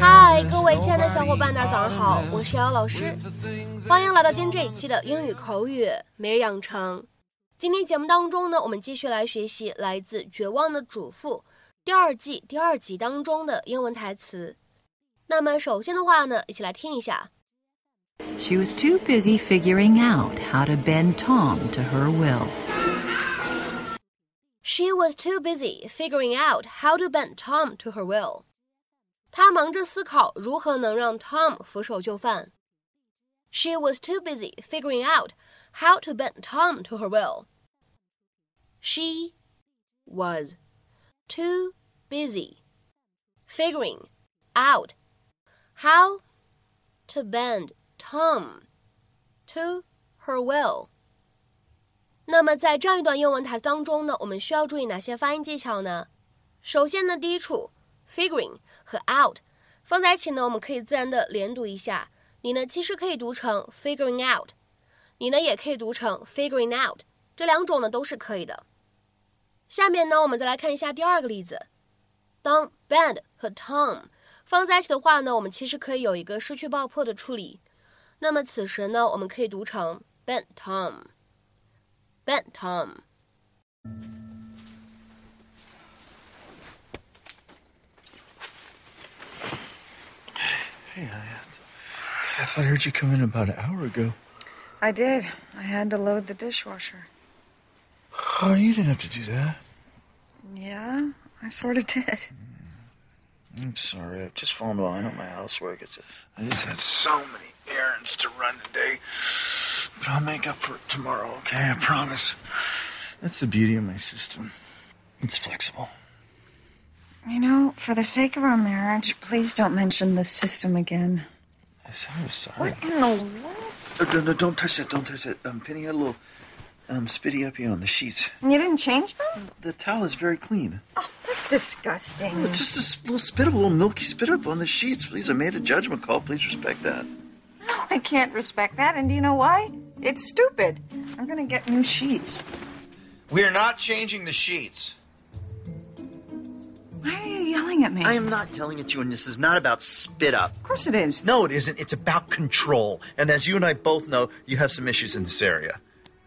嗨，各位亲爱的小伙伴，大家早上好，我是瑶老师，欢迎来到今天这一期的英语口语每日养成。今天节目当中呢，我们继续来学习来自《绝望的主妇》第二季第二集当中的英文台词。那么首先的话呢，一起来听一下。She was too busy figuring out how to bend Tom to her will. She was too busy figuring out how to bend Tom to her will. 她忙着思考如何能让 Tom 俯首就范。She was too busy figuring out how to bend Tom to her will. She was too busy figuring out how to bend Tom to her will。那么在这样一段英文台词当中呢，我们需要注意哪些发音技巧呢？首先呢，第一处 figuring 和 out 放在一起呢，我们可以自然的连读一下。你呢，其实可以读成 figuring out，你呢也可以读成 figuring out，这两种呢都是可以的。下面呢，我们再来看一下第二个例子。当 bad 和 Tom 放在一起的话呢，我们其实可以有一个失去爆破的处理。那么此时呢，我们可以读成 Ben Tom。Ben Tom。Hey, I, I thought I heard you come in about an hour ago. I did. I had to load the dishwasher. Oh, you didn't have to do that. Yeah, I sort of did. I'm sorry. I've just fallen behind on my housework. It's just, I just had so many errands to run today. But I'll make up for it tomorrow, okay? I promise. That's the beauty of my system. It's flexible. You know, for the sake of our marriage, please don't mention the system again. I said I was sorry. What in the world? Oh, no, no, don't touch that. Don't touch that. Um, Penny had a little um, spitty up here on the sheets. You didn't change them? The towel is very clean. Oh, that's disgusting. It's just a little spit up, a little milky spit up on the sheets. Please, I made a judgment call. Please respect that. I can't respect that. And do you know why? It's stupid. I'm going to get new sheets. We are not changing the sheets. Why are you yelling at me? I am not yelling at you, and this is not about spit up. Of course it is. No, it isn't. It's about control. And as you and I both know, you have some issues in this area.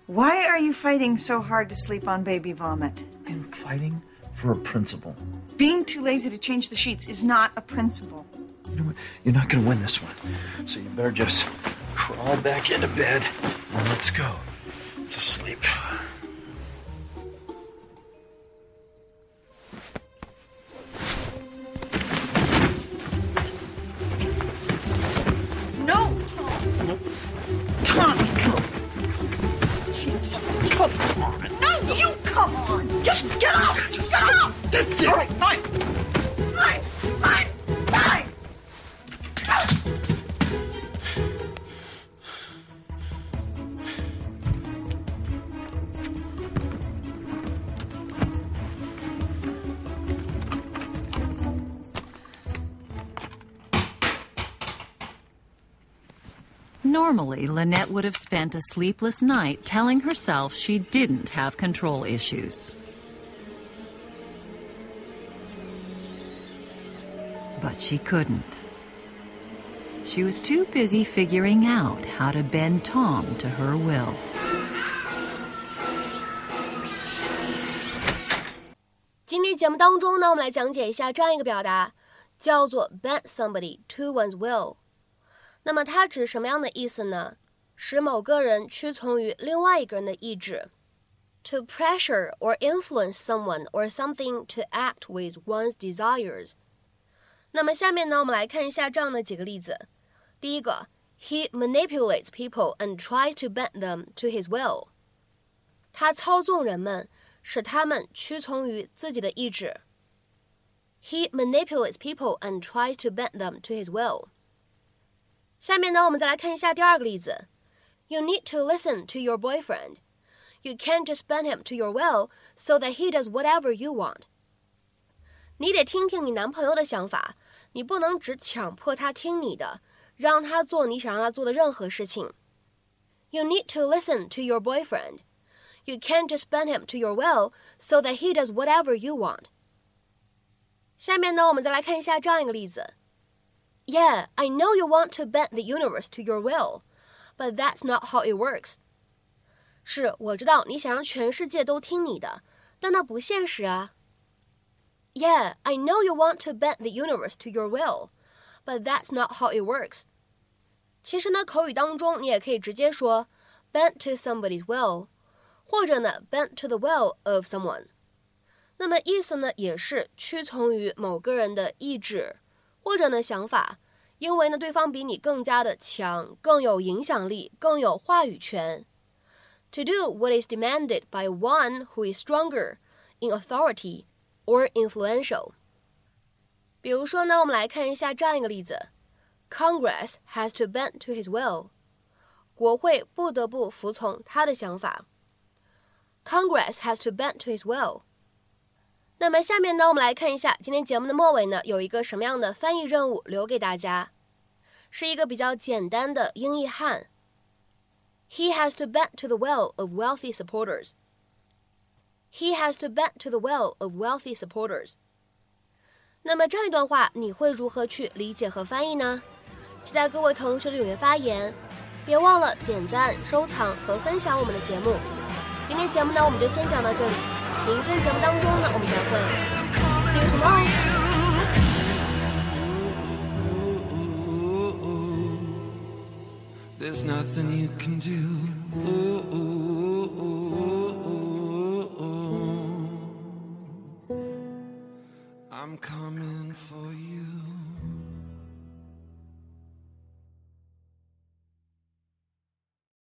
Why are you fighting so hard to sleep on baby vomit? I'm fighting for a principle. Being too lazy to change the sheets is not a principle. You know what? You're not going to win this one. So you better just crawl back into bed and let's go to sleep. No! Tom, come Come on. No, you come on. Just get up. All right, fine. Fine. Fine. Fine. Normally, Lynette would have spent a sleepless night telling herself she didn't have control issues. But she couldn't. She was too busy figuring out how to bend Tom to her will. 今天节目当中呢，我们来讲解一下这样一个表达，叫做 bend somebody to one's will。那么它指什么样的意思呢？使某个人屈从于另外一个人的意志。To pressure or influence someone or something to act with one's desires。 那么下面呢，我们来看一下这样的几个例子。第一个，He manipulates people and tries to bend them to his will。他操纵人们，使他们屈从于自己的意志。He manipulates people and tries to bend them to his will。下面呢，我们再来看一下第二个例子。You need to listen to your boyfriend. You can't just bend him to your will so that he does whatever you want. 你得听听你男朋友的想法， 你不能只强迫他听你的，让他做你想让他做的任何事情。 You need to listen to your boyfriend. You can't just bend him to your will so that he does whatever you want. 下面呢，我们再来看一下这样一个例子。Yeah, I know you want to bend the universe to your will, but that's not how it works. 是我知道你想让全世界都听你的，但那不现实啊。 Yeah, I know you want to bend the universe to your will, but that's not how it works. 其实呢，口语当中你也可以直接说 bend to somebody's will，或者呢 bend to the will of someone。那么意思呢也是屈从于某个人的意志或者呢想法，因为呢对方比你更加的强，更有影响力，更有话语权。To do what is demanded by one who is stronger in authority or influential。比如说呢，我们来看一下这样一个例子。Congress has to bend to his will. 国会不得不服从他的想法。Congress has to bend to his will. 那么下面呢，我们来看一下今天节目的末尾呢，有一个什么样的翻译任务留给大家，是一个比较简单的英译汉。He has to bend to the will of wealthy supporters. He has to bend to the will of wealthy supporters. 那么这一段话你会如何去理解和翻译呢？期待各位同学的踊跃发言，别忘了点赞、收藏和分享我们的节目。今天节目呢，我们就先讲到这里，明天节目当中呢，我们再会。See you tomorrow. There's nothing you can do.